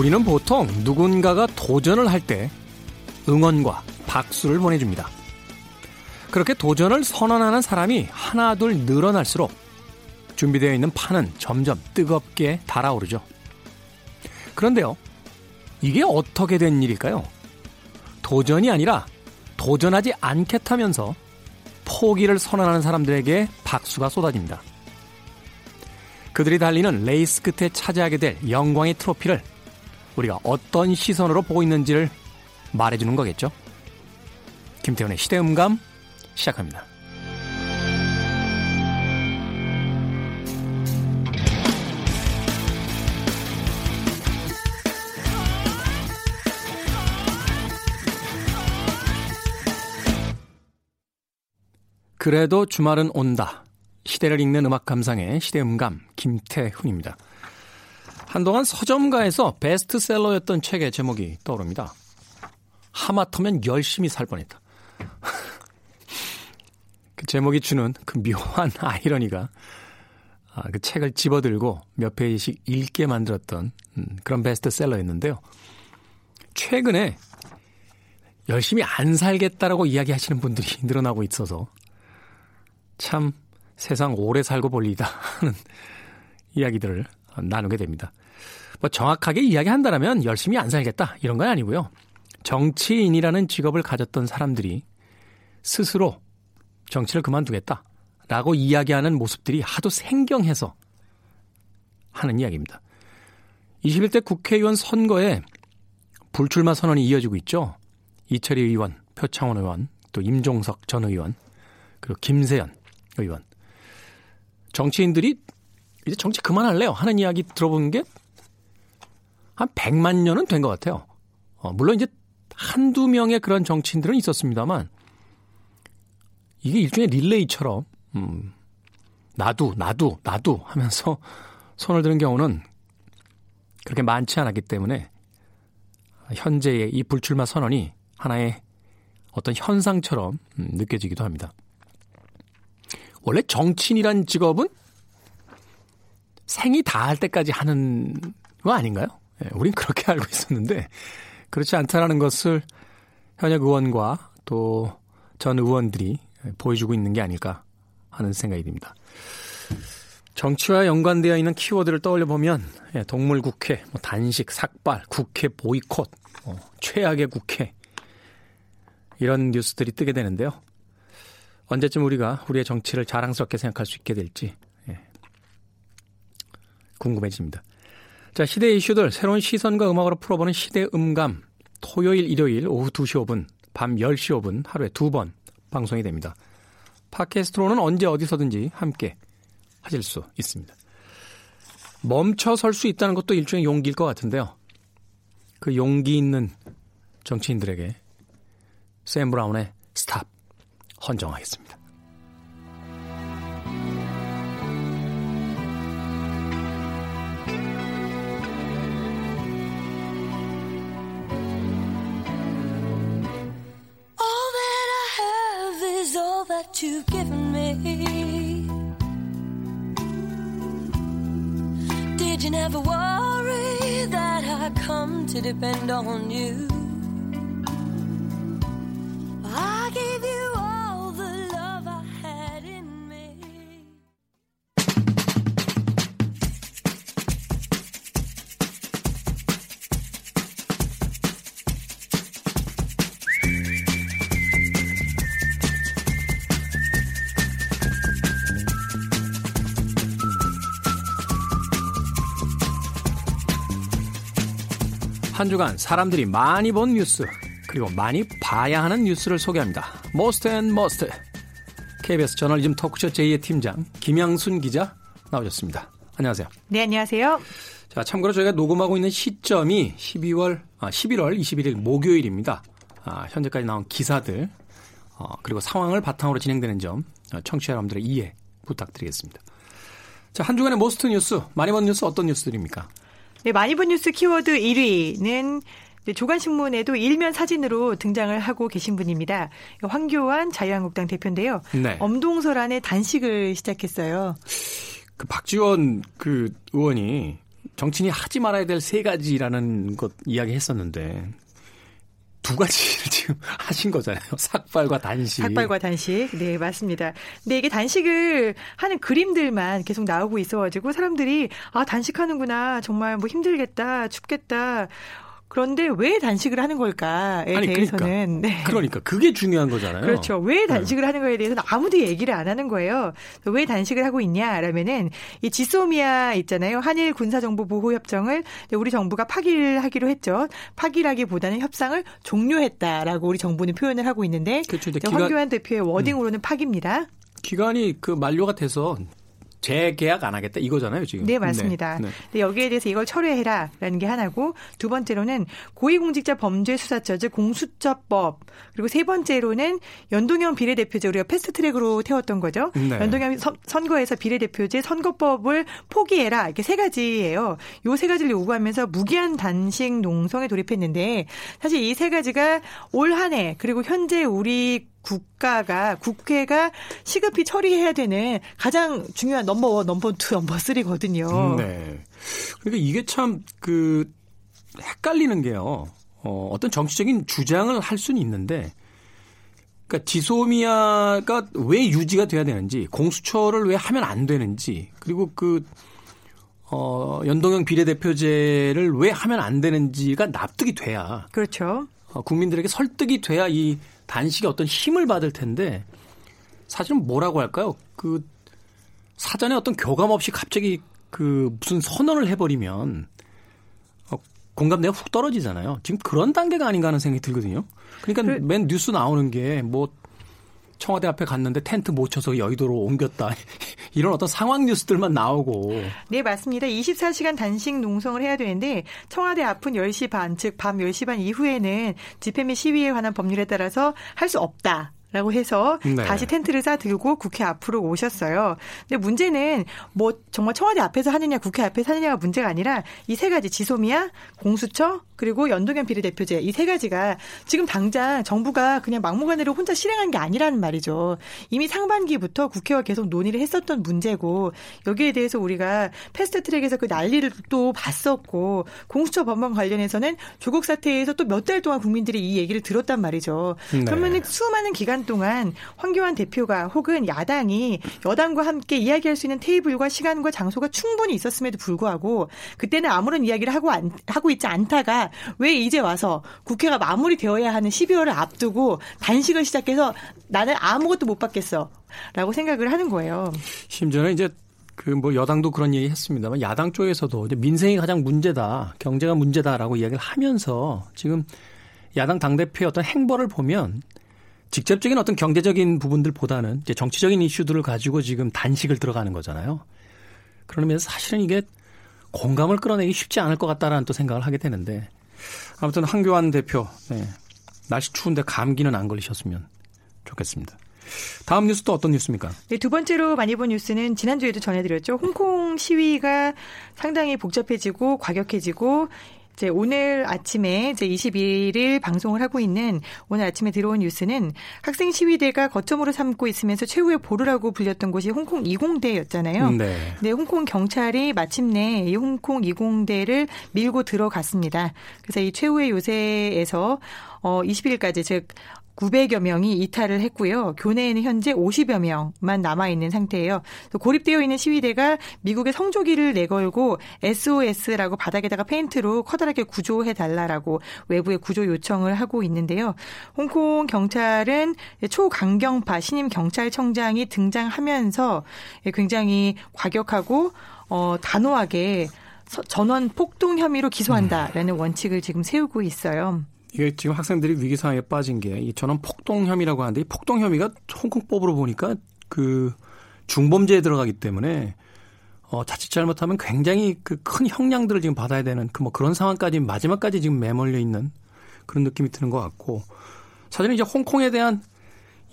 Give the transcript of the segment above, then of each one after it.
우리는 보통 누군가가 도전을 할 때 응원과 박수를 보내줍니다. 그렇게 도전을 선언하는 사람이 하나둘 늘어날수록 준비되어 있는 판은 점점 뜨겁게 달아오르죠. 그런데요, 이게 어떻게 된 일일까요? 도전이 아니라 도전하지 않겠다면서 포기를 선언하는 사람들에게 박수가 쏟아집니다. 그들이 달리는 레이스 끝에 차지하게 될 영광의 트로피를 우리가 어떤 시선으로 보고 있는지를 말해주는 거겠죠. 김태훈의 시대음감 시작합니다. 그래도 주말은 온다. 시대를 읽는 음악 감상의 시대음감 김태훈입니다. 한동안 서점가에서 베스트셀러였던 책의 제목이 떠오릅니다. 하마터면 열심히 살 뻔했다. 그 제목이 주는 그 묘한 아이러니가 아, 그 책을 집어들고 몇 페이지씩 읽게 만들었던 음, 그런 베스트셀러였는데요. 최근에 열심히 안 살겠다라고 이야기하시는 분들이 늘어나고 있어서 참 세상 오래 살고 볼 일이다 하는 이야기들을 나누게 됩니다. 뭐 정확하게 이야기한다면 열심히 안 살겠다 이런 건 아니고요. 정치인이라는 직업을 가졌던 사람들이 스스로 정치를 그만두겠다 라고 이야기하는 모습들이 하도 생경해서 하는 이야기입니다. 21대 국회의원 선거에 불출마 선언이 이어지고 있죠. 이철희 의원, 표창원 의원, 또 임종석 전 의원, 그리고 김세연 의원. 정치인들이 이제 정치 그만할래요 하는 이야기 들어본 게 한 100만 년은 된 것 같아요. 어, 물론 이제 한두 명의 그런 정치인들은 있었습니다만 이게 일종의 릴레이처럼 음, 나도 나도 나도 하면서 손을 드는 경우는 그렇게 많지 않았기 때문에 현재의 이 불출마 선언이 하나의 어떤 현상처럼 음, 느껴지기도 합니다. 원래 정치인이란 직업은 생이 다 할 때까지 하는 거 아닌가요? 예, 우린 그렇게 알고 있었는데 그렇지 않다라는 것을 현역 의원과 또 전 의원들이 보여주고 있는 게 아닐까 하는 생각이 듭니다. 정치와 연관되어 있는 키워드를 떠올려 보면 예, 동물 국회, 뭐 단식, 삭발, 국회 보이콧, 뭐 최악의 국회 이런 뉴스들이 뜨게 되는데요. 언제쯤 우리가 우리의 정치를 자랑스럽게 생각할 수 있게 될지 예. 궁금해집니다. 자, 시대 이슈들 새로운 시선과 음악으로 풀어보는 시대 음감 토요일, 일요일 오후 2시 5분, 밤 10시 5분 하루에 두 번 방송이 됩니다. 팟캐스트로는 언제 어디서든지 함께 하실 수 있습니다. 멈춰 설 수 있다는 것도 일종의 용기일 것 같은데요. 그 용기 있는 정치인들에게 샘 브라운의 스탑 헌정하겠습니다. You've given me. Did you never worry that I come to depend on you? 주간 사람들이 많이 본 뉴스 그리고 많이 봐야 하는 뉴스를 소개합니다. Most and Must KBS 저널리즘 토크쇼 J의 팀장 김양순 기자 나오셨습니다. 안녕하세요. 네, 안녕하세요. 자, 참고로 저희가 녹음하고 있는 시점이 12월 아, 11월 21일 목요일입니다. 아, 현재까지 나온 기사들 어, 그리고 상황을 바탕으로 진행되는 점 어, 청취자 여러분들의 이해 부탁드리겠습니다. 자, 한 주간의 most 뉴스 많이 본 뉴스 어떤 뉴스들입니까? 네, 많이 본 뉴스 키워드 1위는 조간신문에도 일면 사진으로 등장을 하고 계신 분입니다. 황교안 자유한국당 대표인데요. 네. 엄동설 안에 단식을 시작했어요. 그 박지원 그 의원이 정치인이 하지 말아야 될 세 가지라는 것 이야기했었는데 두 가지를 지금 하신 거잖아요. 삭발과 단식. 삭발과 단식. 네, 맞습니다. 근데 이게 단식을 하는 그림들만 계속 나오고 있어가지고 사람들이 아, 단식하는구나. 정말 뭐 힘들겠다. 춥겠다. 그런데 왜 단식을 하는 걸까에 아니, 대해서는 그러니까, 네. 그러니까 그게 중요한 거잖아요. 그렇죠. 왜 네. 단식을 네. 하는 거에 대해서는 아무도 얘기를 안 하는 거예요. 왜 단식을 하고 있냐라면은 이 지소미아 있잖아요. 한일 군사정보 보호 협정을 우리 정부가 파기하기로 했죠. 파기라기보다는 협상을 종료했다라고 우리 정부는 표현을 하고 있는데 그렇죠. 기간, 황교안 대표의 워딩으로는 음. 파기입니다. 기간이 그 만료가 돼서 재계약 안 하겠다 이거잖아요 지금. 네 맞습니다. 네, 네. 여기에 대해서 이걸 철회해라라는 게 하나고 두 번째로는 고위공직자 범죄수사처 즉 공수처법 그리고 세 번째로는 연동형 비례대표제 우리가 패스트트랙으로 태웠던 거죠. 네. 연동형 선거에서 비례대표제 선거법을 포기해라 이렇게 세 가지예요. 요 세 가지를 요구하면서 무기한 단식 농성에 돌입했는데 사실 이 세 가지가 올 한 해 그리고 현재 우리 국가가 국회가 시급히 처리해야 되는 가장 중요한 number one, number two, number three거든요. 음, 네. 그러니까 이게 참 그 헷갈리는 게요. 어, 어떤 정치적인 주장을 할 수는 있는데 그러니까 지소미아가 왜 유지가 돼야 되는지 공수처를 왜 하면 안 되는지 그리고 그 어, 연동형 비례대표제를 왜 하면 안 되는지가 납득이 돼야 그렇죠. 어, 국민들에게 설득이 돼야 이 단식에 어떤 힘을 받을 텐데 사실은 뭐라고 할까요? 그 사전에 어떤 교감 없이 갑자기 그 무슨 선언을 해버리면 어, 공감대가 훅 떨어지잖아요. 지금 그런 단계가 아닌가 하는 생각이 들거든요. 그러니까 그... 맨 뉴스 나오는 게 뭐 청와대 앞에 갔는데 텐트 못 쳐서 여의도로 옮겼다. 이런 어떤 상황 뉴스들만 나오고. 네, 맞습니다. 24시간 단식 농성을 해야 되는데 청와대 앞은 10시 반, 즉 밤 10시 반 이후에는 집회 및 시위에 관한 법률에 따라서 할 수 없다. 라고 해서 네. 다시 텐트를 쌓 들고 국회 앞으로 오셨어요. 근데 문제는 뭐 정말 청와대 앞에서 하느냐 국회 앞에서 하느냐가 문제가 아니라 이 세 가지 지소미아, 공수처, 그리고 연동형 비례대표제 이 세 가지가 지금 당장 정부가 그냥 막무가내로 혼자 실행한 게 아니라는 말이죠. 이미 상반기부터 국회와 계속 논의를 했었던 문제고 여기에 대해서 우리가 패스트트랙에서 그 난리를 또 봤었고 공수처 법안 관련해서는 조국 사태에서 또 몇 달 동안 국민들이 이 얘기를 들었단 말이죠. 네. 그러면 수많은 기간 동안 황교안 대표가 혹은 야당이 여당과 함께 이야기할 수 있는 테이블과 시간과 장소가 충분히 있었음에도 불구하고 그때는 아무런 이야기를 하고 안, 하고 있지 않다가 왜 이제 와서 국회가 마무리되어야 하는 12월을 앞두고 단식을 시작해서 나는 아무것도 못 받겠어. 라고 생각을 하는 거예요. 심지어는 이제 그뭐 여당도 그런 얘기 했습니다만 야당 쪽에서도 이제 민생이 가장 문제다. 경제가 문제다라고 이야기를 하면서 지금 야당 당대표의 어떤 행보를 보면 직접적인 어떤 경제적인 부분들보다는 이제 정치적인 이슈들을 가지고 지금 단식을 들어가는 거잖아요. 그러면서 사실은 이게 공감을 끌어내기 쉽지 않을 것 같다라는 또 생각을 하게 되는데 아무튼 황교안 대표, 네. 날씨 추운데 감기는 안 걸리셨으면 좋겠습니다. 다음 뉴스 또 어떤 뉴스입니까? 네, 두 번째로 많이 본 뉴스는 지난주에도 전해드렸죠. 홍콩 시위가 상당히 복잡해지고 과격해지고 이제 오늘 아침에 이제 21일 방송을 하고 있는 오늘 아침에 들어온 뉴스는 학생 시위대가 거점으로 삼고 있으면서 최후의 보루라고 불렸던 곳이 홍콩 이공대였잖아요. 네. 네, 홍콩 경찰이 마침내 이 홍콩 이공대를 밀고 들어갔습니다. 그래서 이 최후의 요새에서 어 21일까지 즉 900여 명이 이탈을 했고요. 교내에는 현재 50여 명만 남아 있는 상태예요. 고립되어 있는 시위대가 미국의 성조기를 내걸고 SOS라고 바닥에다가 페인트로 커다랗게 구조해 달라라고 외부에 구조 요청을 하고 있는데요. 홍콩 경찰은 초강경파 신임 경찰청장이 등장하면서 굉장히 과격하고 어 단호하게 전원 폭동 혐의로 기소한다라는 원칙을 지금 세우고 있어요. 이게 지금 학생들이 위기 상황에 빠진 게이 저는 폭동 혐의라고 하는데 이 폭동 혐의가 홍콩법으로 보니까 그 중범죄에 들어가기 때문에 어 자칫 잘못하면 굉장히 그 큰 형량들을 지금 받아야 되는 그 뭐 그런 상황까지 마지막까지 지금 매몰려 있는 그런 느낌이 드는 것 같고 사실은 이제 홍콩에 대한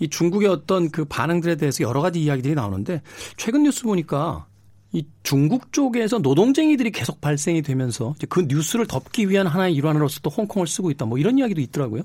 이 중국의 어떤 그 반응들에 대해서 여러 가지 이야기들이 나오는데 최근 뉴스 보니까 이 중국 쪽에서 노동쟁이들이 계속 발생이 되면서 그 뉴스를 덮기 위한 하나의 일환으로서 또 홍콩을 쓰고 있다. 뭐 이런 이야기도 있더라고요.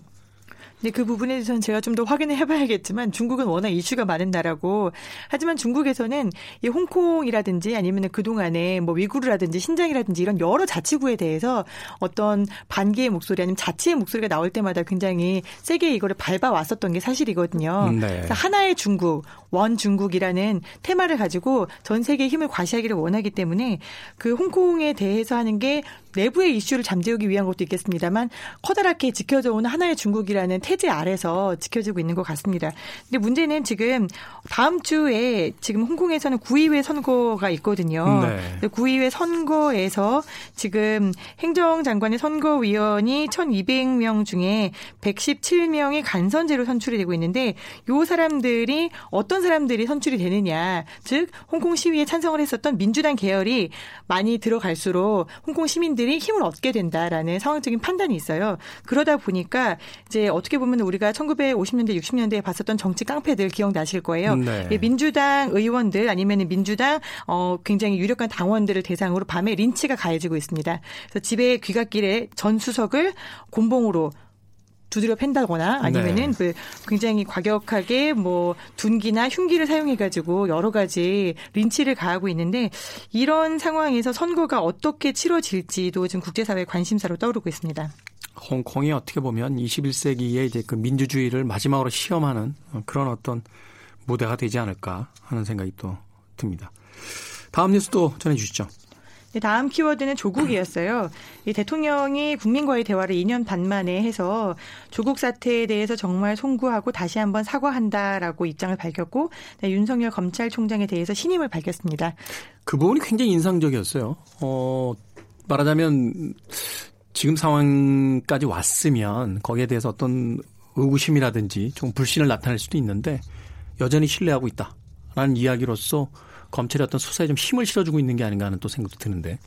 네, 그 부분에 대해서는 제가 좀 더 확인을 해봐야겠지만 중국은 워낙 이슈가 많은 나라고 하지만 중국에서는 이 홍콩이라든지 아니면 그 동안에 뭐 위구르라든지 신장이라든지 이런 여러 자치구에 대해서 어떤 반기의 목소리 아니면 자치의 목소리가 나올 때마다 굉장히 세게 이거를 밟아 왔었던 게 사실이거든요. 네. 그래서 하나의 중국, 원 중국이라는 테마를 가지고 전 세계에 힘을 과시하기를 원하기 때문에 그 홍콩에 대해서 하는 게 내부의 이슈를 잠재우기 위한 것도 있겠습니다만 커다랗게 지켜져 오는 하나의 중국이라는 태제 아래서 지켜지고 있는 것 같습니다. 근데 문제는 지금 다음 주에 지금 홍콩에서는 구의회 선거가 있거든요. 네. 구의회 선거에서 지금 행정장관의 선거위원이 1,200명 중에 117명이 간선제로 선출이 되고 있는데 요 사람들이 어떤 사람들이 선출이 되느냐, 즉 홍콩 시위에 찬성을 했었던 민주당 계열이 많이 들어갈수록 홍콩 시민들이 힘을 얻게 된다라는 상황적인 판단이 있어요. 그러다 보니까 이제 어떻게 보면 우리가 1950년대, 60년대에 봤었던 정치 깡패들 기억나실 거예요. 네. 민주당 의원들 아니면 민주당 어 굉장히 유력한 당원들을 대상으로 밤에 린치가 가해지고 있습니다. 그래서 집에 귀갓길에 전 수석을 곤봉으로 두드려 팬다거나 아니면은 네. 그 굉장히 과격하게 뭐 둔기나 흉기를 사용해 가지고 여러 가지 린치를 가하고 있는데 이런 상황에서 선거가 어떻게 치러질지도 지금 국제사회 관심사로 떠오르고 있습니다. 홍콩이 어떻게 보면 21세기에 이제 그 민주주의를 마지막으로 시험하는 그런 어떤 무대가 되지 않을까 하는 생각이 또 듭니다. 다음 뉴스도 전해 주시죠. 네, 다음 키워드는 조국이었어요. 이 대통령이 국민과의 대화를 2년 반 만에 해서 조국 사태에 대해서 정말 송구하고 다시 한번 사과한다라고 입장을 밝혔고 네, 윤석열 검찰총장에 대해서 신임을 밝혔습니다. 그 부분이 굉장히 인상적이었어요. 어, 말하자면 지금 상황까지 왔으면 거기에 대해서 어떤 의구심이라든지 좀 불신을 나타낼 수도 있는데 여전히 신뢰하고 있다라는 이야기로서 검찰이 어떤 수사에 좀 힘을 실어주고 있는 게 아닌가 하는 또 생각도 드는데.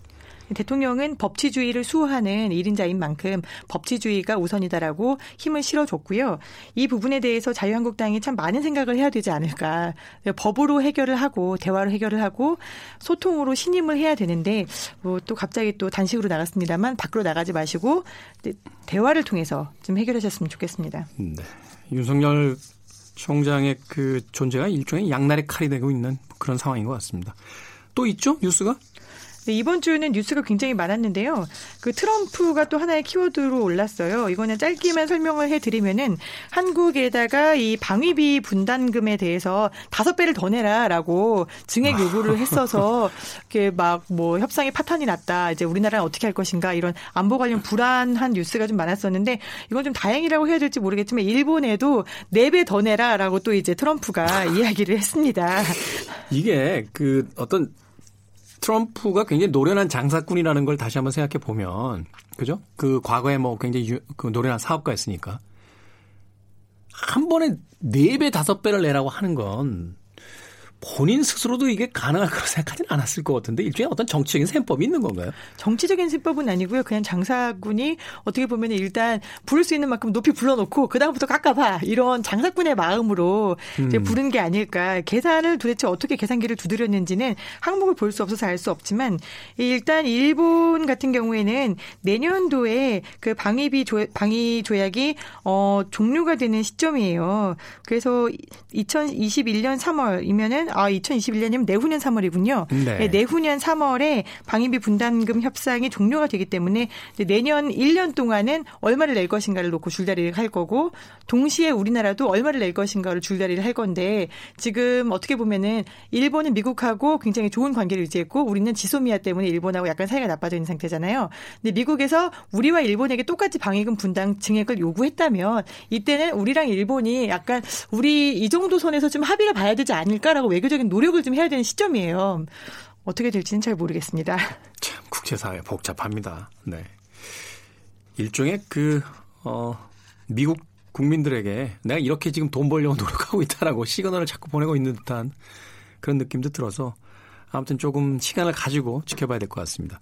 대통령은 법치주의를 수호하는 1인자인 만큼 법치주의가 우선이다라고 힘을 실어줬고요. 이 부분에 대해서 자유한국당이 참 많은 생각을 해야 되지 않을까. 법으로 해결을 하고 대화로 해결을 하고 소통으로 신임을 해야 되는데 뭐 또 갑자기 또 단식으로 나갔습니다만 밖으로 나가지 마시고 대화를 통해서 좀 해결하셨으면 좋겠습니다. 네. 윤석열 총장의 그 존재가 일종의 양날의 칼이 되고 있는 그런 상황인 것 같습니다. 또 있죠? 뉴스가? 네, 이번 주는 뉴스가 굉장히 많았는데요. 그 트럼프가 또 하나의 키워드로 올랐어요. 이거는 짧게만 설명을 해드리면은 한국에다가 이 방위비 분담금에 대해서 다섯 배를 더 내라라고 증액 요구를 했어서 이렇게 막 뭐 협상의 파탄이 났다. 이제 우리나라는 어떻게 할 것인가 이런 안보 관련 불안한 뉴스가 좀 많았었는데 이건 좀 다행이라고 해야 될지 모르겠지만 일본에도 네 배 더 내라라고 또 이제 트럼프가 이야기를 했습니다. 이게 그 어떤 트럼프가 굉장히 노련한 장사꾼이라는 걸 다시 한번 생각해 보면 그죠? 그 과거에 뭐 굉장히 유, 그 노련한 사업가였으니까 한 번에 네배 다섯 배를 내라고 하는 건 본인 스스로도 이게 가능할 거라고 생각하지는 않았을 것 같은데 일종의 어떤 정치적인 셈법이 있는 건가요? 정치적인 셈법은 아니고요. 그냥 장사꾼이 어떻게 보면 일단 부를 수 있는 만큼 높이 불러놓고 그 다음부터 깎아봐 이런 장사꾼의 마음으로 이제 음. 부른 게 아닐까. 계산을 도대체 어떻게 계산기를 두드렸는지는 항목을 볼 수 없어서 알 수 없지만 일단 일본 같은 경우에는 내년도에 그 방위비 조, 방위 조약이 어 종료가 되는 시점이에요. 그래서 2021년 3월이면은 아 2021년이면 내후년 3월이군요. 네. 네, 내후년 3월에 방위비 분담금 협상이 종료가 되기 때문에 내년 1년 동안은 얼마를 낼 것인가를 놓고 줄다리를 할 거고 동시에 우리나라도 얼마를 낼 것인가를 줄다리를 할 건데 지금 어떻게 보면은 일본은 미국하고 굉장히 좋은 관계를 유지했고 우리는 지소미아 때문에 일본하고 약간 사이가 나빠져 있는 상태잖아요. 근데 미국에서 우리와 일본에게 똑같이 방위금 분담 증액을 요구했다면 이때는 우리랑 일본이 약간 우리 이 정도 선에서 좀 합의를 봐야 되지 않을까라고 외교적인 노력을 좀 해야 되는 시점이에요. 어떻게 될지는 잘 모르겠습니다. 참 국제사회 복잡합니다. 네. 일종의 그, 어, 미국 국민들에게 내가 이렇게 지금 돈 벌려고 노력하고 있다라고 시그널을 자꾸 보내고 있는 듯한 그런 느낌도 들어서 아무튼 조금 시간을 가지고 지켜봐야 될 것 같습니다.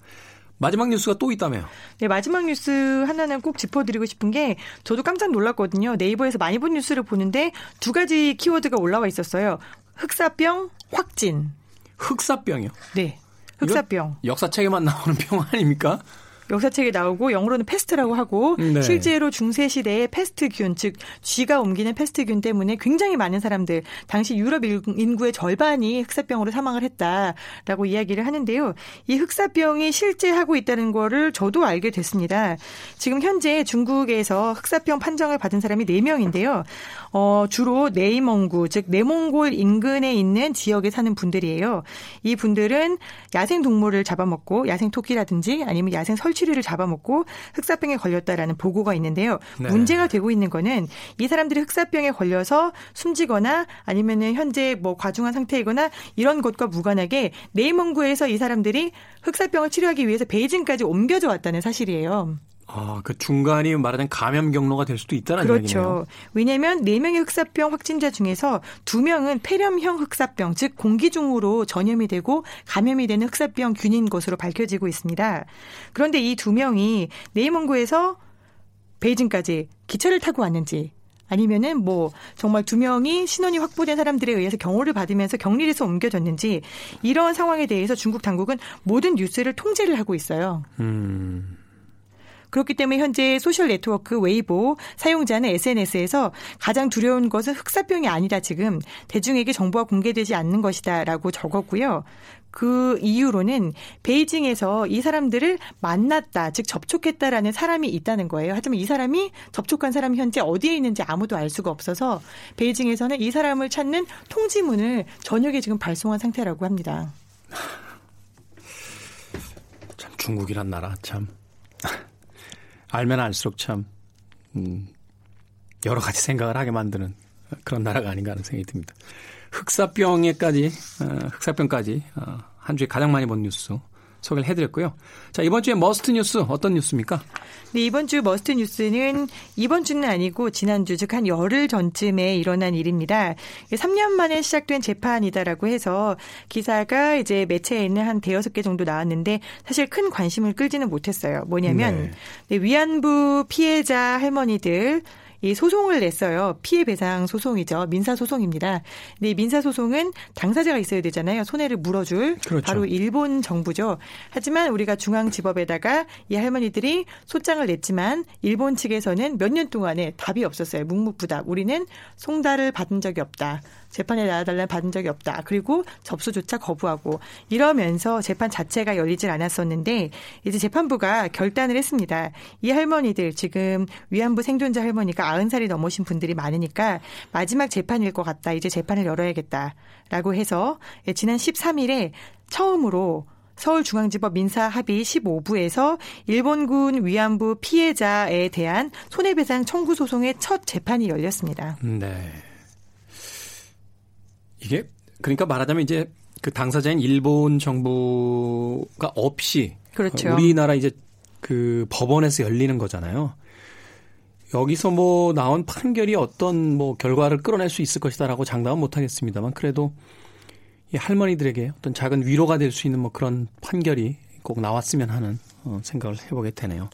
마지막 뉴스가 또 있다며요. 네, 마지막 뉴스 하나는 꼭 짚어드리고 싶은 게 저도 깜짝 놀랐거든요. 네이버에서 많이 본 뉴스를 보는데 두 가지 키워드가 올라와 있었어요. 흑사병 확진. 흑사병이요? 네. 흑사병. 역사책에만 나오는 병 아닙니까? 역사책에 나오고 영어로는 패스트라고 하고 네. 실제로 중세 시대의 패스트균 즉 쥐가 옮기는 패스트균 때문에 굉장히 많은 사람들 당시 유럽 인구의 절반이 흑사병으로 사망을 했다라고 이야기를 하는데요. 이 흑사병이 실제 하고 있다는 거를 저도 알게 됐습니다. 지금 현재 중국에서 흑사병 판정을 받은 사람이 4명인데요. 어, 주로 네이몽구, 즉 네몽골 인근에 있는 지역에 사는 분들이에요. 이 분들은 야생 동물을 잡아먹고 야생 토끼라든지 아니면 야생 설치류를 잡아먹고 흑사병에 걸렸다라는 보고가 있는데요. 네. 문제가 되고 있는 거는 이 사람들이 흑사병에 걸려서 숨지거나 아니면은 현재 뭐 과중한 상태이거나 이런 것과 무관하게 네이몽구에서 이 사람들이 흑사병을 치료하기 위해서 베이징까지 옮겨져 왔다는 사실이에요. 아, 그 중간이 말하자면 감염 경로가 될 수도 있다는 그렇죠. 얘기네요. 왜냐하면 4명의 흑사병 확진자 중에서 2명은 폐렴형 흑사병, 즉 공기 중으로 전염이 되고 감염이 되는 흑사병 균인 것으로 밝혀지고 있습니다. 그런데 이 2명이 네이몽구에서 베이징까지 기차를 타고 왔는지 아니면은 뭐 정말 두 명이 신원이 확보된 사람들에 의해서 경호를 받으면서 격리해서 옮겨졌는지 이런 상황에 대해서 중국 당국은 모든 뉴스를 통제를 하고 있어요. 음. 그렇기 때문에 현재 소셜 네트워크 웨이보 사용자는 SNS에서 가장 두려운 것은 흑사병이 아니라 지금 대중에게 정보가 공개되지 않는 것이다라고 적었고요. 그 이유로는 베이징에서 이 사람들을 만났다, 즉 접촉했다라는 사람이 있다는 거예요. 하지만 이 사람이 접촉한 사람이 현재 어디에 있는지 아무도 알 수가 없어서 베이징에서는 이 사람을 찾는 통지문을 저녁에 지금 발송한 상태라고 합니다. 참 중국이란 나라 참 알면 알수록 참 음, 여러 가지 생각을 하게 만드는 그런 나라가 아닌가 하는 생각이 듭니다. 흑사병에까지 어, 흑사병까지 어, 한 주에 가장 많이 본 뉴스 소개를 해드렸고요. 자 이번 주에 must 뉴스 어떤 뉴스입니까? 네 이번 주 must 뉴스는 이번 주는 아니고 지난주 즉 한 열흘 전쯤에 일어난 일입니다. 3년 만에 시작된 재판이다라고 해서 기사가 이제 매체에 있는 한 대여섯 개 정도 나왔는데 사실 큰 관심을 끌지는 못했어요. 뭐냐면 네. 네, 위안부 피해자 할머니들 이 소송을 냈어요. 피해 배상 소송이죠. 민사 소송입니다. 근데 이 민사 소송은 당사자가 있어야 되잖아요. 손해를 물어줄 그렇죠. 바로 일본 정부죠. 하지만 우리가 중앙지법에다가 이 할머니들이 소장을 냈지만 일본 측에서는 몇 년 동안에 답이 없었어요. 묵묵부답. 우리는 송달을 받은 적이 없다. 재판에 나와달라 받은 적이 없다. 그리고 접수조차 거부하고 이러면서 재판 자체가 열리질 않았었는데 이제 재판부가 결단을 했습니다. 이 할머니들 지금 위안부 생존자 할머니가 90살이 넘으신 분들이 많으니까 마지막 재판일 것 같다. 이제 재판을 열어야겠다라고 해서 지난 13일에 처음으로 서울중앙지법 민사합의 15부에서 일본군 위안부 피해자에 대한 손해배상 청구 소송의 첫 재판이 열렸습니다. 네. 이게 그러니까 말하자면 이제 그 당사자인 일본 정부가 없이 그렇죠. 우리나라 이제 그 법원에서 열리는 거잖아요. 여기서 뭐 나온 판결이 어떤 뭐 결과를 끌어낼 수 있을 것이다라고 장담은 못 하겠습니다만 그래도 이 할머니들에게 어떤 작은 위로가 될 수 있는 뭐 그런 판결이 꼭 나왔으면 하는 어, 생각을 해보게 되네요.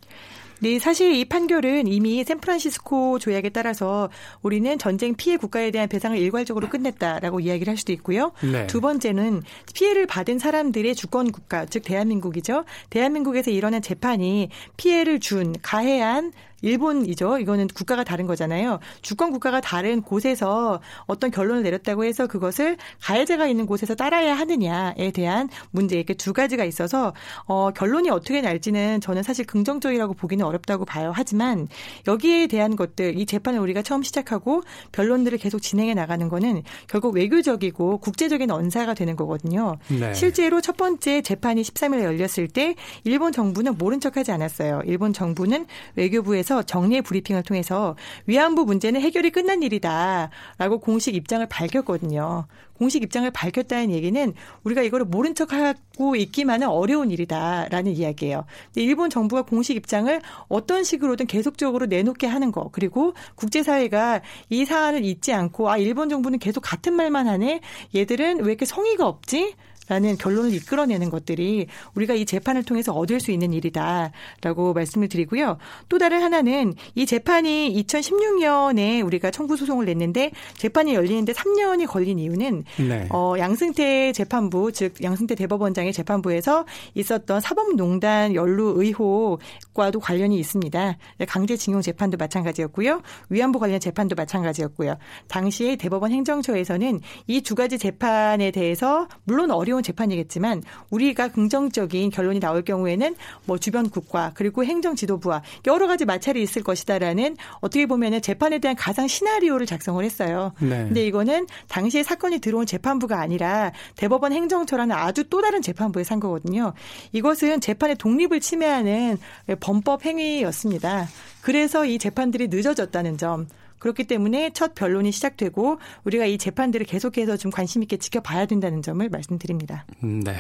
네, 사실 이 판결은 이미 샌프란시스코 조약에 따라서 우리는 전쟁 피해 국가에 대한 배상을 일괄적으로 끝냈다라고 이야기를 할 수도 있고요. 네. 두 번째는 피해를 받은 사람들의 주권 국가, 즉 대한민국이죠. 대한민국에서 일어난 재판이 피해를 준 가해한 일본이죠. 이거는 국가가 다른 거잖아요. 주권 국가가 다른 곳에서 어떤 결론을 내렸다고 해서 그것을 가해자가 있는 곳에서 따라야 하느냐에 대한 문제 이렇게 두 가지가 있어서 어, 결론이 어떻게 날지는 저는 사실 긍정적이라고 보기는 어렵다고 봐요. 하지만 여기에 대한 것들 이 재판을 우리가 처음 시작하고 변론들을 계속 진행해 나가는 거는 결국 외교적이고 국제적인 언사가 되는 거거든요. 네. 실제로 첫 번째 재판이 13일에 열렸을 때 일본 정부는 모른 척하지 않았어요. 일본 정부는 외교부에서 통해서 정례 브리핑을 통해서 위안부 문제는 해결이 끝난 일이다라고 공식 입장을 밝혔거든요. 공식 입장을 밝혔다는 얘기는 우리가 이거를 모른 척하고 있기만은 어려운 일이다라는 이야기예요. 일본 정부가 공식 입장을 어떤 식으로든 계속적으로 내놓게 하는 거 그리고 국제사회가 이 사안을 잊지 않고 아 일본 정부는 계속 같은 말만 하네 얘들은 왜 이렇게 성의가 없지? 라는 결론을 이끌어내는 것들이 우리가 이 재판을 통해서 얻을 수 있는 일이다라고 말씀을 드리고요. 또 다른 하나는 이 재판이 2016년에 우리가 청구 소송을 냈는데 재판이 열리는데 3년이 걸린 이유는 네. 어, 양승태 재판부 즉 양승태 대법원장의 재판부에서 있었던 사법농단 연루 의혹과도 관련이 있습니다. 강제징용 재판도 마찬가지였고요. 위안부 관련 재판도 마찬가지였고요. 당시에 대법원 행정처에서는 이 두 가지 재판에 대해서 물론 어려운 재판이겠지만 우리가 긍정적인 결론이 나올 경우에는 뭐 주변 국가 그리고 행정 지도부와 여러 가지 마찰이 있을 것이다라는 어떻게 보면은 재판에 대한 가상 시나리오를 작성을 했어요. 네. 근데 이거는 당시에 사건이 들어온 재판부가 아니라 대법원 행정처라는 아주 또 다른 재판부에 산 거거든요. 이것은 재판의 독립을 침해하는 범법 행위였습니다. 그래서 이 재판들이 늦어졌다는 점 그렇기 때문에 첫 변론이 시작되고 우리가 이 재판들을 계속해서 좀 관심 있게 지켜봐야 된다는 점을 말씀드립니다. 네.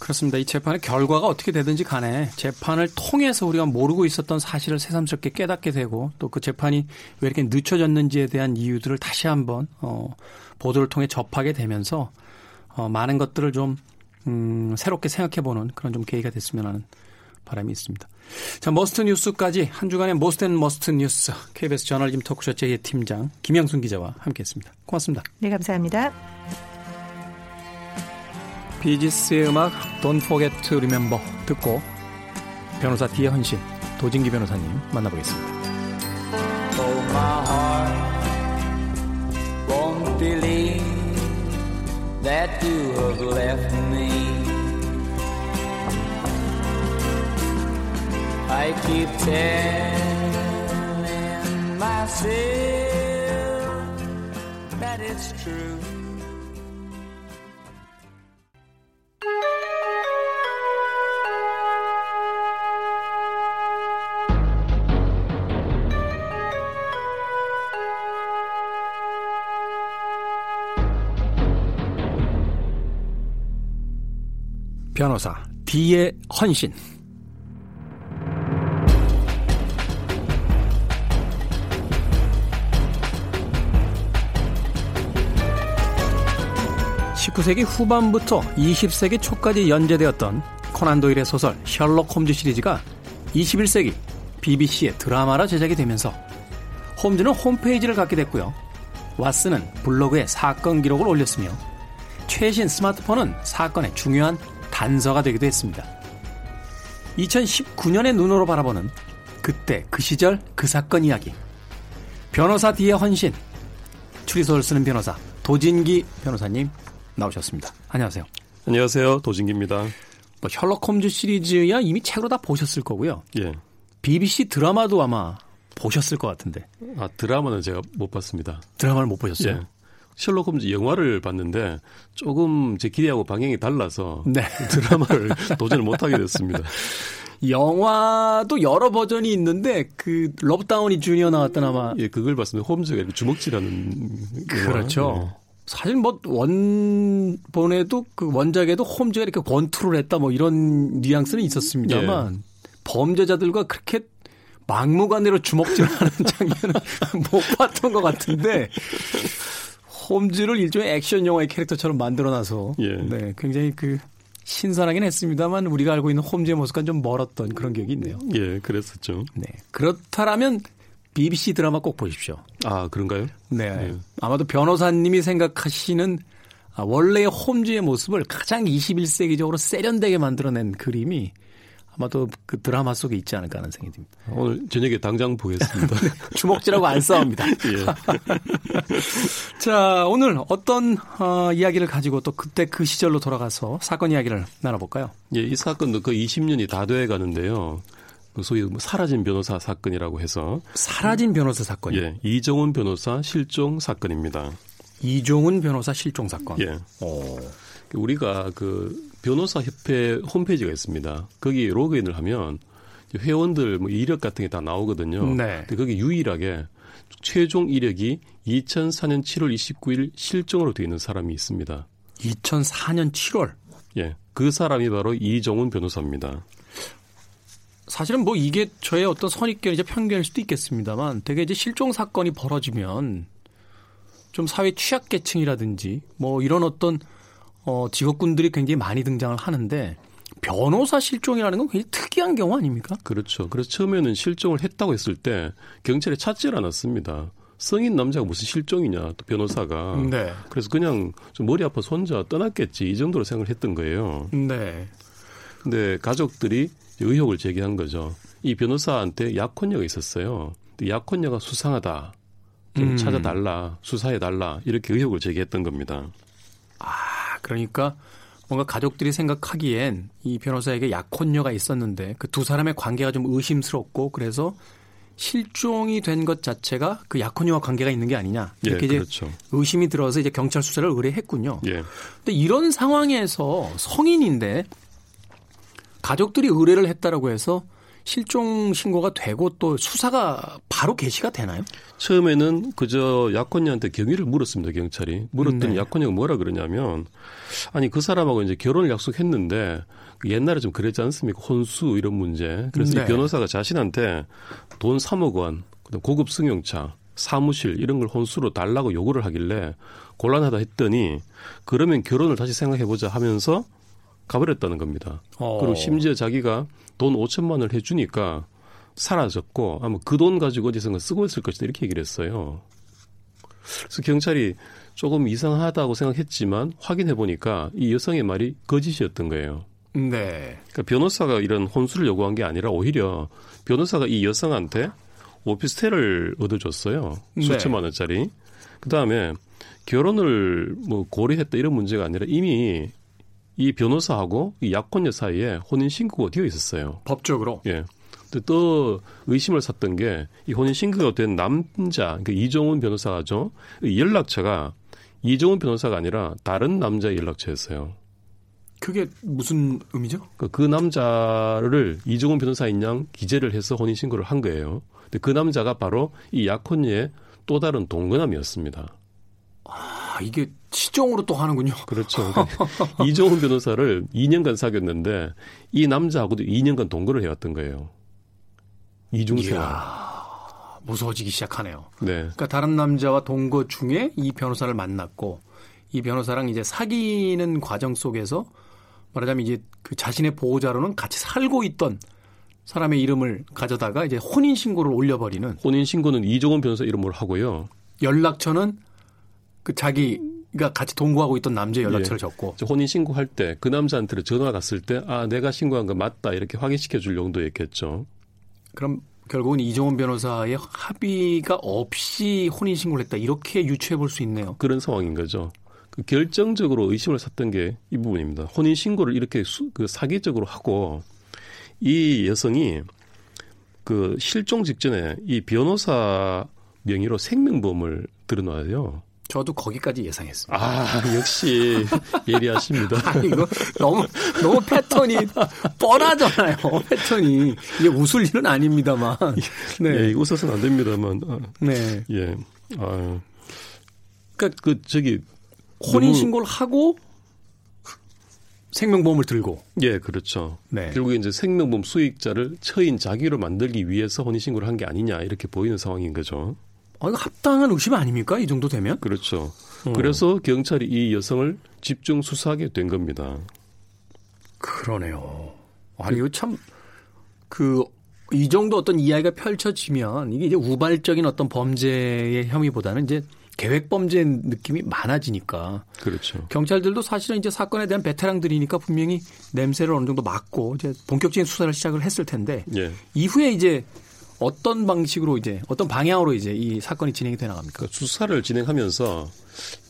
그렇습니다. 이 재판의 결과가 어떻게 되든지 간에 재판을 통해서 우리가 모르고 있었던 사실을 새삼스럽게 깨닫게 되고 또 그 재판이 왜 이렇게 늦춰졌는지에 대한 이유들을 다시 한번 어, 보도를 통해 접하게 되면서 어, 많은 것들을 좀 음, 새롭게 생각해보는 그런 좀 계기가 됐으면 하는 바람이 있습니다. 자, must 뉴스까지 한 주간의 must and must 뉴스 KBS 저널리즘 토크쇼 J의 팀장 김영순 기자와 함께했습니다. 고맙습니다. 네, 감사합니다. 비지스의 음악 Don't Forget to Remember 듣고 변호사 D의 헌신 도진기 변호사님 만나보겠습니다. Oh, I keep telling myself that it's true. 변호사 D의 헌신 19세기 후반부터 20세기 초까지 연재되었던 코난 도일의 소설 셜록 홈즈 시리즈가 21세기 BBC의 드라마로 제작이 되면서 홈즈는 홈페이지를 갖게 됐고요. 왓슨은 블로그에 사건 기록을 올렸으며 최신 스마트폰은 사건의 중요한 단서가 되기도 했습니다. 2019년의 눈으로 바라보는 그때 그 시절 그 사건 이야기 변호사 뒤의 헌신 추리소설 쓰는 변호사 도진기 변호사님 나오셨습니다. 안녕하세요. 안녕하세요. 도진기입니다. 뭐 셜록 홈즈 시리즈야 이미 책으로 다 보셨을 거고요. 예. BBC 드라마도 아마 보셨을 것 같은데. 아 드라마는 제가 못 봤습니다. 드라마를 못 보셨어요? 예. 셜록 홈즈 영화를 봤는데 조금 제 기대하고 방향이 달라서 네. 드라마를 도전을 못하게 됐습니다. 영화도 여러 버전이 있는데 그 로버트 다우니 주니어 나왔던 아마 예 그걸 봤습니다. 홈즈가 주먹질하는 그렇죠. 예. 사실 뭐 원본에도 그 원작에도 홈즈가 이렇게 권투를 했다 뭐 이런 뉘앙스는 있었습니다만 예. 범죄자들과 그렇게 막무가내로 주먹질하는 장면은 못 봤던 것 같은데 홈즈를 일종의 액션 영화의 캐릭터처럼 만들어놔서 예. 네 굉장히 그 신선하긴 했습니다만 우리가 알고 있는 홈즈의 모습과 좀 멀었던 그런 기억이 있네요. 예, 그랬었죠. 네 그렇다라면 BBC 드라마 꼭 보십시오. 아, 그런가요? 네. 네. 아마도 변호사님이 생각하시는 아, 원래의 홈즈의 모습을 가장 21세기적으로 세련되게 만들어낸 그림이 아마도 그 드라마 속에 있지 않을까 하는 생각이 듭니다. 오늘 저녁에 당장 보겠습니다. 주먹질하고 안 싸웁니다. 예. 자, 오늘 어떤 어, 이야기를 가지고 또 그때 그 시절로 돌아가서 사건 이야기를 나눠볼까요? 예, 이 사건도 그 20년이 다 돼 가는데요. 그 소위 뭐 사라진 변호사 사건이라고 해서 사라진 변호사 사건. 예, 이종훈 변호사 실종 사건입니다. 이종훈 변호사 실종 사건. 예. 오. 우리가 그 변호사 협회 홈페이지가 있습니다. 거기 로그인을 하면 회원들 뭐 이력 같은 게 다 나오거든요. 네. 근데 거기 유일하게 최종 이력이 2004년 7월 29일 실종으로 되어 있는 사람이 있습니다. 2004년 7월. 예. 그 사람이 바로 이종훈 변호사입니다. 사실은 뭐 이게 저의 어떤 선입견이자 편견일 수도 있겠습니다만 되게 이제 실종 사건이 벌어지면 좀 사회 취약계층이라든지 뭐 이런 어떤 어, 직업군들이 굉장히 많이 등장을 하는데 변호사 실종이라는 건 굉장히 특이한 경우 아닙니까? 그렇죠. 그래서 처음에는 실종을 했다고 했을 때 경찰이 찾질 않았습니다. 성인 남자가 무슨 실종이냐 또 변호사가 네. 그래서 그냥 좀 머리 아파서 혼자 떠났겠지 이 정도로 생각을 했던 거예요. 네. 근데 가족들이 의혹을 제기한 거죠. 이 변호사한테 약혼녀가 있었어요. 약혼녀가 수상하다. 좀 음. 찾아달라, 수사해달라 이렇게 의혹을 제기했던 겁니다. 아, 그러니까 뭔가 가족들이 생각하기엔 이 변호사에게 약혼녀가 있었는데 그 두 사람의 관계가 좀 의심스럽고 그래서 실종이 된 것 자체가 그 약혼녀와 관계가 있는 게 아니냐 이렇게 예, 그렇죠. 이제 의심이 들어서 이제 경찰 수사를 의뢰했군요. 예. 근데 이런 상황에서 성인인데 가족들이 의뢰를 했다라고 해서 실종 신고가 되고 또 수사가 바로 개시가 되나요? 처음에는 그저 약혼녀한테 경위를 물었습니다 경찰이 물었더니 네. 약혼녀가 뭐라 그러냐면 아니 그 사람하고 이제 결혼을 약속했는데 옛날에 좀 그랬지 않습니까 혼수 이런 문제 그래서 네. 이 변호사가 자신한테 돈 3억 원 그다음 고급 승용차 사무실 이런 걸 혼수로 달라고 요구를 하길래 곤란하다 했더니 그러면 결혼을 다시 생각해보자 하면서 가버렸다는 겁니다. 어. 그리고 심지어 자기가 돈 5천만 원을 해주니까 사라졌고 아마 그 돈 가지고 어디선가 쓰고 있을 것이다 이렇게 얘기를 했어요. 그래서 경찰이 조금 이상하다고 생각했지만 확인해 보니까 이 여성의 말이 거짓이었던 거예요. 네. 그러니까 변호사가 이런 혼수를 요구한 게 아니라 오히려 변호사가 이 여성한테 오피스텔을 얻어줬어요. 수천만 네. 원짜리. 그 다음에 결혼을 뭐 고려했다 이런 문제가 아니라 이미 이 변호사하고 이 약혼녀 사이에 혼인 신고가 되어 있었어요. 법적으로. 예. 또 의심을 샀던 게 이 혼인 신고가 된 남자, 그러니까 이종훈 변호사죠. 연락처가 이종훈 변호사가 아니라 다른 남자의 연락처였어요. 그게 무슨 의미죠? 그, 그 남자를 이종훈 변호사인 양 기재를 해서 혼인 신고를 한 거예요. 근데 그 남자가 바로 이 약혼녀의 또 다른 동거남이었습니다. 아, 이게 치종으로 또 하는군요. 그렇죠. 그러니까 이종훈 변호사를 2년간 사귀었는데 이 남자하고도 2년간 동거를 해왔던 거예요. 이중생활. 무서워지기 시작하네요. 네. 그러니까 다른 남자와 동거 중에 이 변호사를 만났고 이 변호사랑 이제 사귀는 과정 속에서 말하자면 이제 그 자신의 보호자로는 같이 살고 있던 사람의 이름을 가져다가 이제 혼인 신고를 올려버리는 혼인 신고는 이종훈 변호사 이름으로 하고요. 연락처는 그 자기 가 같이 동거하고 있던 남자 연락처를 예. 적고 혼인 신고할 때 그 남자한테 전화 갔을 때 아 내가 신고한 거 맞다 이렇게 확인시켜 줄 용도였겠죠. 그럼 결국은 이종훈 변호사의 합의가 없이 혼인 신고를 했다 이렇게 유추해 볼 수 있네요. 그런 상황인 거죠. 그 결정적으로 의심을 샀던 게 이 부분입니다. 혼인 신고를 이렇게 수, 그 사기적으로 하고 이 여성이 그 실종 직전에 이 변호사 명의로 생명보험을 들어놔요. 저도 거기까지 예상했습니다. 아, 역시 예리하십니다. 아, 이거 너무, 너무 패턴이 뻔하잖아요. 패턴이. 이게 웃을 일은 아닙니다만. 네. 예, 웃어서는 안 됩니다만. 아, 네. 예. 아. 그러니까 그, 저기. 혼인신고를 하고 생명보험을 들고. 예, 그렇죠. 네. 결국에 이제 생명보험 수익자를 처인 자기로 만들기 위해서 혼인신고를 한 게 아니냐, 이렇게 보이는 상황인 거죠. 아, 이거 합당한 의심 아닙니까? 이 정도 되면? 그렇죠. 어. 그래서 경찰이 이 여성을 집중 수사하게 된 겁니다. 그러네요. 아니, 이거 참, 그, 이 정도 어떤 이야기가 펼쳐지면 이게 이제 우발적인 어떤 범죄의 혐의보다는 이제 계획 범죄 느낌이 많아지니까. 그렇죠. 경찰들도 사실은 이제 사건에 대한 베테랑들이니까 분명히 냄새를 어느 정도 맡고 이제 본격적인 수사를 시작을 했을 텐데 예. 이후에 이제 어떤 방식으로 이제 어떤 방향으로 이제 이 사건이 진행이 돼 나갑니까? 그러니까 수사를 진행하면서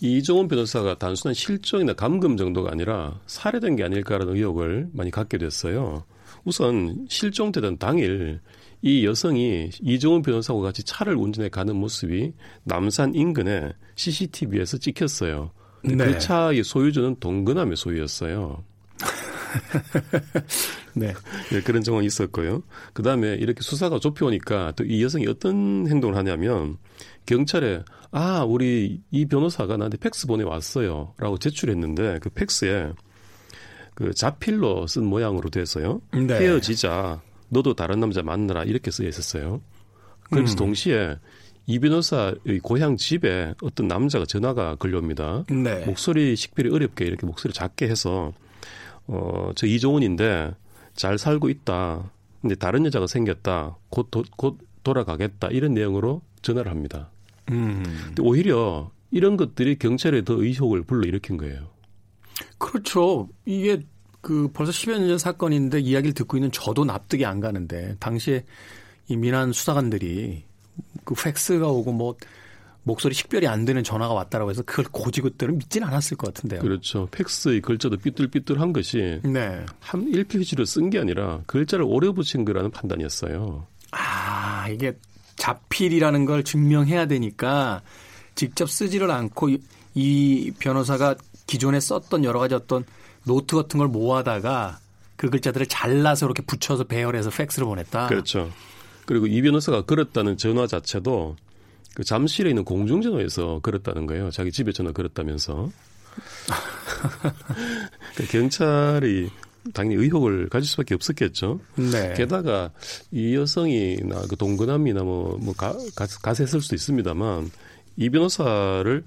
이종훈 변호사가 단순한 실종이나 감금 정도가 아니라 살해된 게 아닐까라는 의혹을 많이 갖게 됐어요. 우선 실종되던 당일 이 여성이 이종훈 변호사와 같이 차를 운전해 가는 모습이 남산 인근에 CCTV에서 찍혔어요. 네. 그 차의 소유주는 동근함의 소유였어요. 네. 네. 그런 정황이 있었고요. 그 다음에 이렇게 수사가 좁혀오니까 또 이 여성이 어떤 행동을 하냐면 경찰에 아, 우리 이 변호사가 나한테 팩스 보내왔어요. 라고 제출했는데 그 팩스에 그 자필로 쓴 모양으로 돼서요. 네. 헤어지자. 너도 다른 남자 만나라. 이렇게 쓰여 있었어요. 그래서 음. 동시에 이 변호사의 고향 집에 어떤 남자가 전화가 걸려옵니다. 네. 목소리 식별이 어렵게 이렇게 목소리 작게 해서 어, 저 이종훈인데 잘 살고 있다. 근데 다른 여자가 생겼다. 곧, 도, 곧 돌아가겠다. 이런 내용으로 전화를 합니다. 음. 근데 오히려 이런 것들이 경찰에 더 의혹을 불러일으킨 거예요. 그렇죠. 이게 그 벌써 10여 년 전 사건인데 이야기를 듣고 있는 저도 납득이 안 가는데 당시에 예민한 수사관들이 그 팩스가 오고 뭐 목소리 식별이 안 되는 전화가 왔다라고 해서 그걸 곧이곧대로 믿지는 않았을 것 같은데요. 그렇죠. 팩스의 글자도 삐뚤삐뚤한 것이 네. 한 1페이지로 쓴 게 아니라 글자를 오려 붙인 거라는 판단이었어요. 아, 이게 자필이라는 걸 증명해야 되니까 직접 쓰지를 않고 이 변호사가 기존에 썼던 여러 가지 어떤 노트 같은 걸 모아다가 그 글자들을 잘라서 이렇게 붙여서 배열해서 팩스를 보냈다. 그렇죠. 그리고 이 변호사가 걸었다는 전화 자체도 그 잠실에 있는 공중전화에서 걸었다는 거예요. 자기 집에 전화 걸었다면서. 그 경찰이 당연히 의혹을 가질 수밖에 없었겠죠. 네. 게다가 이 여성이나 그 동거남이나 뭐, 뭐 가, 가세했을 수도 있습니다만 이 변호사를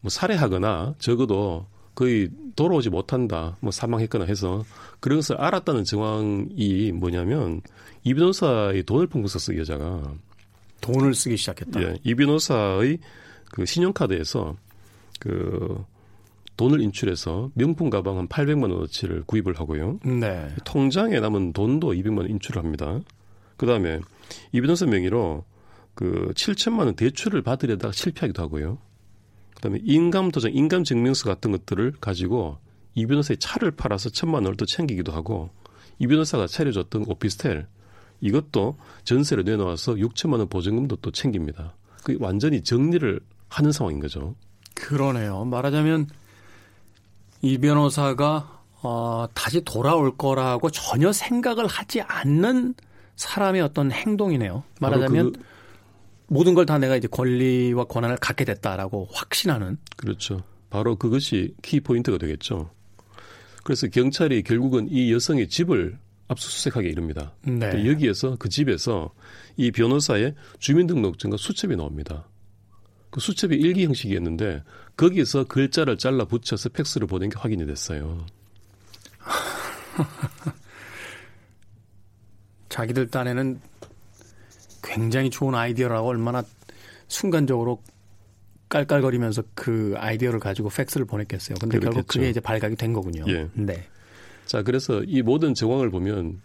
뭐 살해하거나 적어도 거의 돌아오지 못한다, 뭐 사망했거나 해서 그런 것을 알았다는 정황이 뭐냐면 이 변호사의 돈을 펑펑 썼어 여자가 돈을 쓰기 시작했다. 예, 이 변호사의 그 신용카드에서 그 돈을 인출해서 명품 가방 한 800만 원어치를 구입을 하고요. 네. 통장에 남은 돈도 200만 원 인출을 합니다. 그다음에 이 변호사 명의로 그 7천만 원 대출을 받으려다가 실패하기도 하고요. 그다음에 인감 도장, 인감 증명서 같은 것들을 가지고 이 변호사의 차를 팔아서 천만 원을 또 챙기기도 하고 이 변호사가 차려줬던 오피스텔 이것도 전세를 내놓아서 6천만 원 보증금도 또 챙깁니다. 그 완전히 정리를 하는 상황인 거죠. 그러네요. 말하자면 이 변호사가 어, 다시 돌아올 거라고 전혀 생각을 하지 않는 사람의 어떤 행동이네요. 말하자면 그 모든 걸 다 내가 이제 권리와 권한을 갖게 됐다라고 확신하는. 그렇죠. 바로 그것이 키 포인트가 되겠죠. 그래서 경찰이 결국은 이 여성의 집을 압수수색하게 이릅니다. 네. 여기에서 그 집에서 이 변호사의 주민등록증과 수첩이 나옵니다. 그 수첩이 일기 형식이었는데 거기에서 글자를 잘라 붙여서 팩스를 보낸 게 확인이 됐어요. 자기들 딴에는 굉장히 좋은 아이디어라고 얼마나 순간적으로 깔깔거리면서 그 아이디어를 가지고 팩스를 보냈겠어요. 근데 그렇겠죠. 결국 그게 이제 발각이 된 거군요. 예. 네. 자, 그래서 이 모든 정황을 보면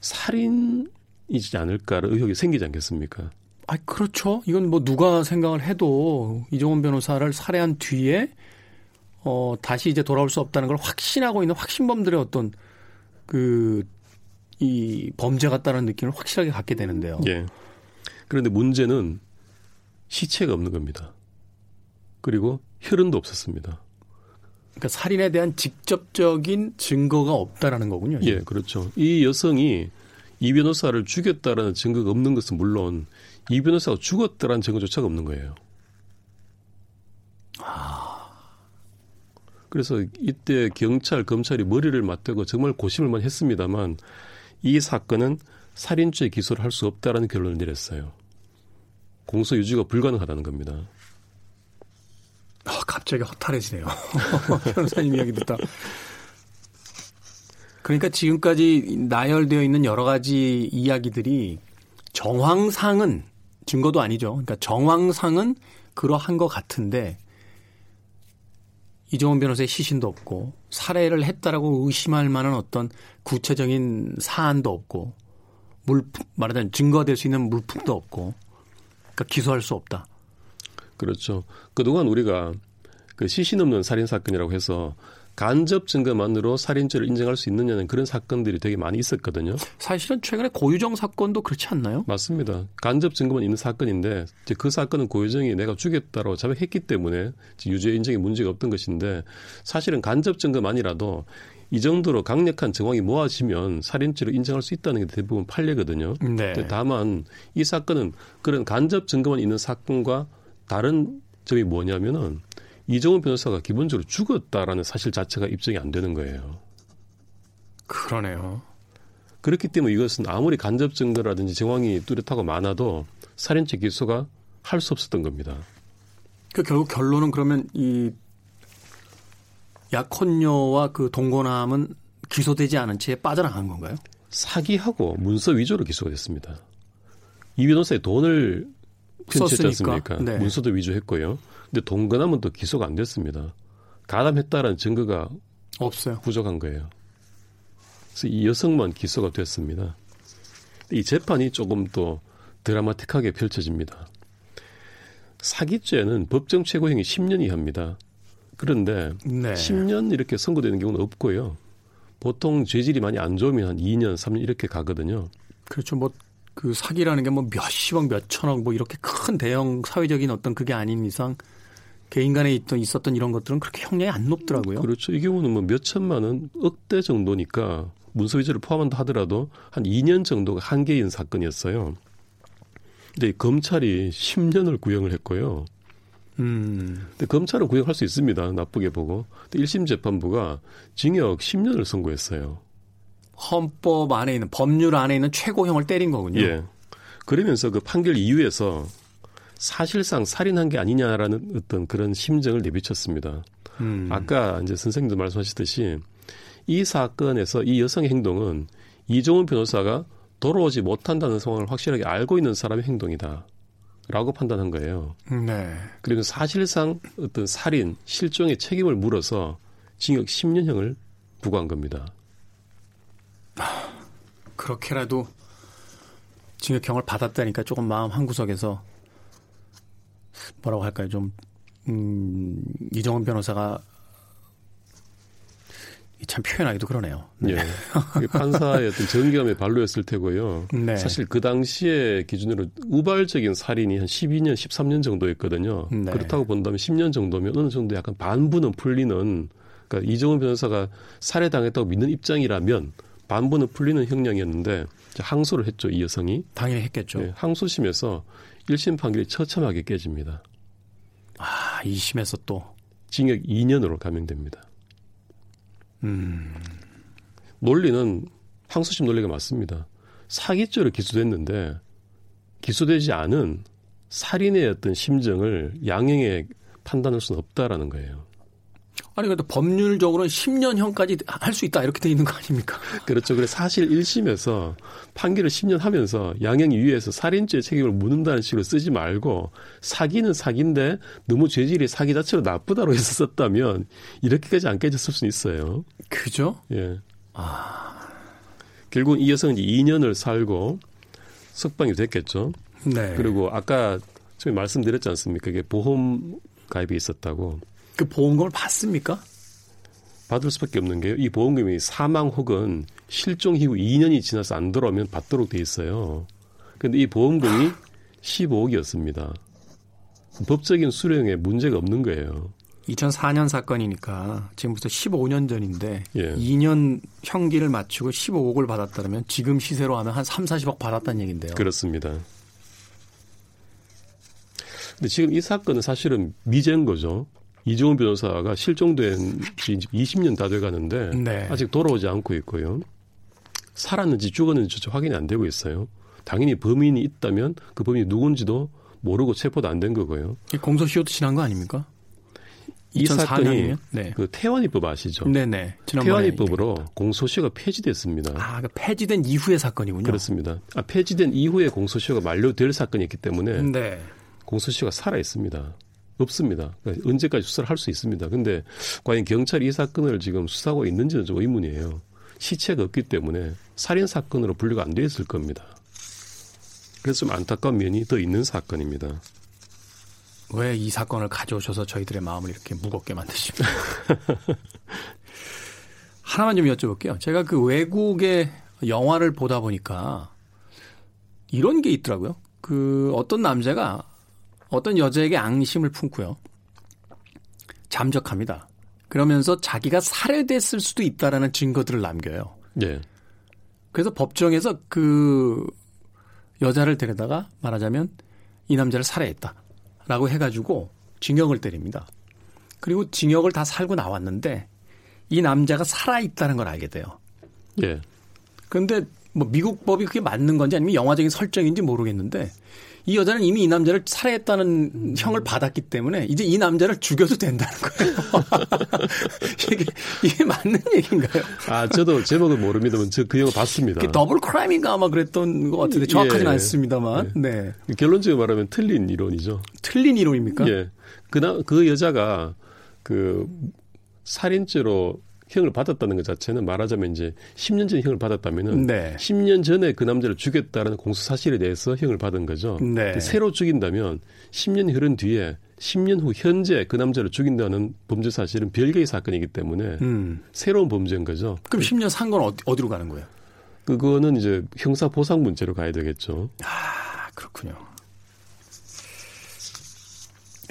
살인이지 않을까를 의혹이 생기지 않겠습니까? 아, 그렇죠. 이건 뭐 누가 생각을 해도 이종원 변호사를 살해한 뒤에 어, 다시 이제 돌아올 수 없다는 걸 확신하고 있는 확신범들의 어떤 그, 이 범죄 같다는 느낌을 확실하게 갖게 되는데요. 예. 그런데 문제는 시체가 없는 겁니다. 그리고 혈흔도 없었습니다. 그러니까 살인에 대한 직접적인 증거가 없다라는 거군요. 예, 그렇죠. 이 여성이 이 변호사를 죽였다라는 증거가 없는 것은 물론 이 변호사가 죽었다라는 증거조차가 없는 거예요. 아. 그래서 이때 경찰, 검찰이 머리를 맞대고 정말 고심을만 했습니다만 이 사건은 살인죄 기소를 할 수 없다라는 결론을 내렸어요. 공소 유지가 불가능하다는 겁니다. 아, 갑자기 허탈해지네요. 변호사님 이야기 듣다. 그러니까 지금까지 나열되어 있는 여러 가지 이야기들이 정황상은 증거도 아니죠. 그러니까 정황상은 그러한 것 같은데 이종원 변호사의 시신도 없고 살해를 했다라고 의심할 만한 어떤 구체적인 사안도 없고 물품 말하자면 증거가 될수 있는 물품도 없고 그러니까 기소할 수 없다. 그렇죠. 그동안 우리가 그 시신 없는 살인 사건이라고 해서 간접 증거만으로 살인죄를 인정할 수 있느냐는 그런 사건들이 되게 많이 있었거든요. 사실은 최근에 고유정 사건도 그렇지 않나요? 맞습니다. 간접 증거만 있는 사건인데 이제 그 사건은 고유정이 내가 죽였다고 자백했기 때문에 유죄 인정에 문제가 없던 것인데 사실은 간접 증거만이라도 이 정도로 강력한 정황이 모아지면 살인죄로 인정할 수 있다는 게 대부분 판례거든요. 네. 다만 이 사건은 그런 간접 증거만 있는 사건과 다른 점이 뭐냐면은 이정훈 변호사가 기본적으로 죽었다라는 사실 자체가 입증이 안 되는 거예요. 그러네요. 그렇기 때문에 이것은 아무리 간접 증거라든지 정황이 뚜렷하고 많아도 살인죄 기소가 할 수 없었던 겁니다. 그 결국 결론은 그러면 이 약혼녀와 그 동거남은 기소되지 않은 채 빠져나간 건가요? 사기하고 문서 위조로 기소가 됐습니다. 이 변호사의 돈을 편취했지 않습니까? 네. 문서도 위조했고요. 근데 동거남은 또 기소가 안 됐습니다. 가담했다라는 증거가 없어요. 부족한 거예요. 그래서 이 여성만 기소가 됐습니다. 이 재판이 조금 더 드라마틱하게 펼쳐집니다. 사기죄는 법정 최고형이 10년 이하입니다. 그런데 네. 10년 이렇게 선고되는 경우는 없고요. 보통 죄질이 많이 안 좋으면 한 2년, 3년 이렇게 가거든요. 그렇죠. 뭐 그 사기라는 게 뭐 몇십억, 몇천억 뭐 이렇게 큰 대형 사회적인 어떤 그게 아닌 이상 개인 간에 있던 있었던 이런 것들은 그렇게 형량이 안 높더라고요. 그렇죠. 이 경우는 뭐 몇천만 원, 억대 정도니까 문서 위조를 포함한다 하더라도 한 2년 정도가 한계인 사건이었어요. 근데 검찰이 10년을 구형을 했고요. 음. 근데 검찰은 구형할 수 있습니다. 나쁘게 보고. 근데 1심 재판부가 징역 10년을 선고했어요. 헌법 안에 있는 법률 안에 있는 최고형을 때린 거군요. 예. 그러면서 그 판결 이후에서 사실상 살인한 게 아니냐라는 어떤 그런 심정을 내비쳤습니다. 음. 아까 이제 선생님도 말씀하셨듯이 이 사건에서 이 여성의 행동은 이종훈 변호사가 돌아오지 못한다는 상황을 확실하게 알고 있는 사람의 행동이다. 라고 판단한 거예요. 네. 그리고 사실상 어떤 살인, 실종의 책임을 물어서 징역 10년형을 부과한 겁니다. 그렇게라도 징역형을 받았다니까 조금 마음 한구석에서 뭐라고 할까요? 좀, 음, 이정원 변호사가 참 표현하기도 그러네요. 네. 예. 판사의 어떤 정경함의 발로였을 테고요. 네. 사실 그 당시에 기준으로 우발적인 살인이 한 12년, 13년 정도였거든요. 네. 그렇다고 본다면 10년 정도면 어느 정도 약간 반부는 풀리는 그러니까 이정훈 변호사가 살해당했다고 믿는 입장이라면 반부는 풀리는 형량이었는데 항소를 했죠, 이 여성이. 당연히 했겠죠. 네, 항소심에서 1심 판결이 처참하게 깨집니다. 아, 2심에서 또 징역 2년으로 감형됩니다. 음. 논리는 항소심 논리가 맞습니다. 사기죄로 기소됐는데 기소되지 않은 살인의 어떤 심정을 양형에 판단할 수는 없다라는 거예요. 아니 그래도 법률적으로는 10년형까지 할 수 있다 이렇게 돼 있는 거 아닙니까? 그렇죠. 그래 사실 1심에서 판결을 10년 하면서 양형 이유에서 살인죄 책임을 묻는다는 식으로 쓰지 말고 사기는 사기인데 너무 죄질이 사기 자체로 나쁘다로 해서 썼다면 이렇게까지 안 깨졌을 수는 있어요. 그죠? 예. 아. 결국 이 여성은 이제 2년을 살고 석방이 됐겠죠. 네. 그리고 아까 처음에 말씀드렸지 않습니까? 이게 보험 가입이 있었다고. 그 보험금을 받습니까? 받을 수밖에 없는 게요. 이 보험금이 사망 혹은 실종 이후 2년이 지나서 안 돌아오면 받도록 돼 있어요. 그런데 이 보험금이 15억이었습니다. 법적인 수령에 문제가 없는 거예요. 2004년 사건이니까 지금부터 15년 전인데 예. 2년 형기를 맞추고 15억을 받았다면 지금 시세로 하면 한 3, 40억 받았다는 얘기인데요. 그렇습니다. 근데 지금 이 사건은 사실은 미제인 거죠. 이종훈 변호사가 실종된 지 20년 다 돼가는데 네. 아직 돌아오지 않고 있고요. 살았는지 죽었는지 조차 확인이 안 되고 있어요. 당연히 범인이 있다면 그 범인이 누군지도 모르고 체포도 안 된 거고요. 공소시효도 지난 거 아닙니까? 이 사건이 네. 그 태완이법 아시죠? 네네. 태완이법으로 공소시효가 폐지됐습니다. 아, 그 폐지된 이후의 사건이군요. 그렇습니다. 아, 폐지된 이후에 공소시효가 만료될 사건이었기 때문에 네. 공소시효가 살아 있습니다. 없습니다. 그러니까 언제까지 수사를 할 수 있습니다. 근데 과연 경찰이 이 사건을 지금 수사하고 있는지는 좀 의문이에요. 시체가 없기 때문에 살인 사건으로 분류가 안돼 있을 겁니다. 그래서 좀 안타까운 면이 더 있는 사건입니다. 왜 이 사건을 가져오셔서 저희들의 마음을 이렇게 무겁게 만드십니까? 하나만 좀 여쭤볼게요. 제가 그 외국의 영화를 보다 보니까 이런 게 있더라고요. 그 어떤 남자가 어떤 여자에게 앙심을 품고요. 잠적합니다. 그러면서 자기가 살해됐을 수도 있다라는 증거들을 남겨요. 네. 그래서 법정에서 그 여자를 데려다가 말하자면 이 남자를 살해했다. 라고 해가지고 징역을 때립니다. 그리고 징역을 다 살고 나왔는데 이 남자가 살아 있다는 걸 알게 돼요. 예. 그런데 뭐 미국 법이 그게 맞는 건지 아니면 영화적인 설정인지 모르겠는데 이 여자는 이미 이 남자를 살해했다는 음. 형을 받았기 때문에 이제 이 남자를 죽여도 된다는 거예요. 이게, 이게 맞는 얘기인가요? 아, 저도 제목은 모릅니다만 저 그 영화 봤습니다. 더블 크라임인가 아마 그랬던 것 같은데 정확하지는 예, 않습니다만. 예. 네. 결론적으로 말하면 틀린 이론이죠. 틀린 이론입니까? 예. 그 나 그 여자가 그 살인죄로 형을 받았다는 것 자체는 말하자면 이제 10년 전에 형을 받았다면은 네. 10년 전에 그 남자를 죽였다는 공소 사실에 대해서 형을 받은 거죠. 네. 새로 죽인다면 10년이 흐른 뒤에 10년 후 현재 그 남자를 죽인다는 범죄 사실은 별개의 사건이기 때문에 음. 새로운 범죄인 거죠. 그럼 10년 산 건 어디, 어디로 가는 거예요? 그거는 이제 형사 보상 문제로 가야 되겠죠. 아, 그렇군요.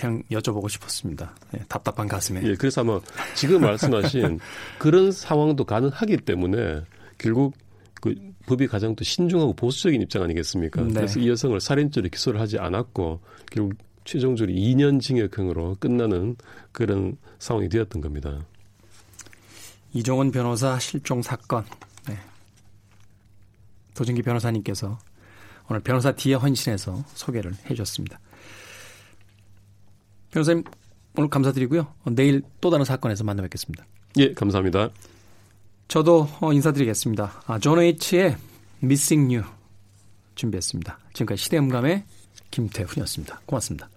그냥 여쭤보고 싶었습니다. 네, 답답한 가슴에. 예, 그래서 아마 지금 말씀하신 그런 상황도 가능하기 때문에 결국 그 법이 가장 또 신중하고 보수적인 입장 아니겠습니까? 네. 그래서 이 여성을 살인죄로 기소를 하지 않았고 결국 최종적으로 2년 징역형으로 끝나는 그런 상황이 되었던 겁니다. 이종원 변호사 실종 사건. 네. 도진기 변호사님께서 오늘 변호사 D의 헌신에서 소개를 해주셨습니다. 변호사님 오늘 감사드리고요. 내일 또 다른 사건에서 만나 뵙겠습니다. 예, 감사합니다. 저도 어, 인사드리겠습니다. 아, 존 웨이트의 Missing You 준비했습니다. 지금까지 시대음감의 김태훈이었습니다. 고맙습니다.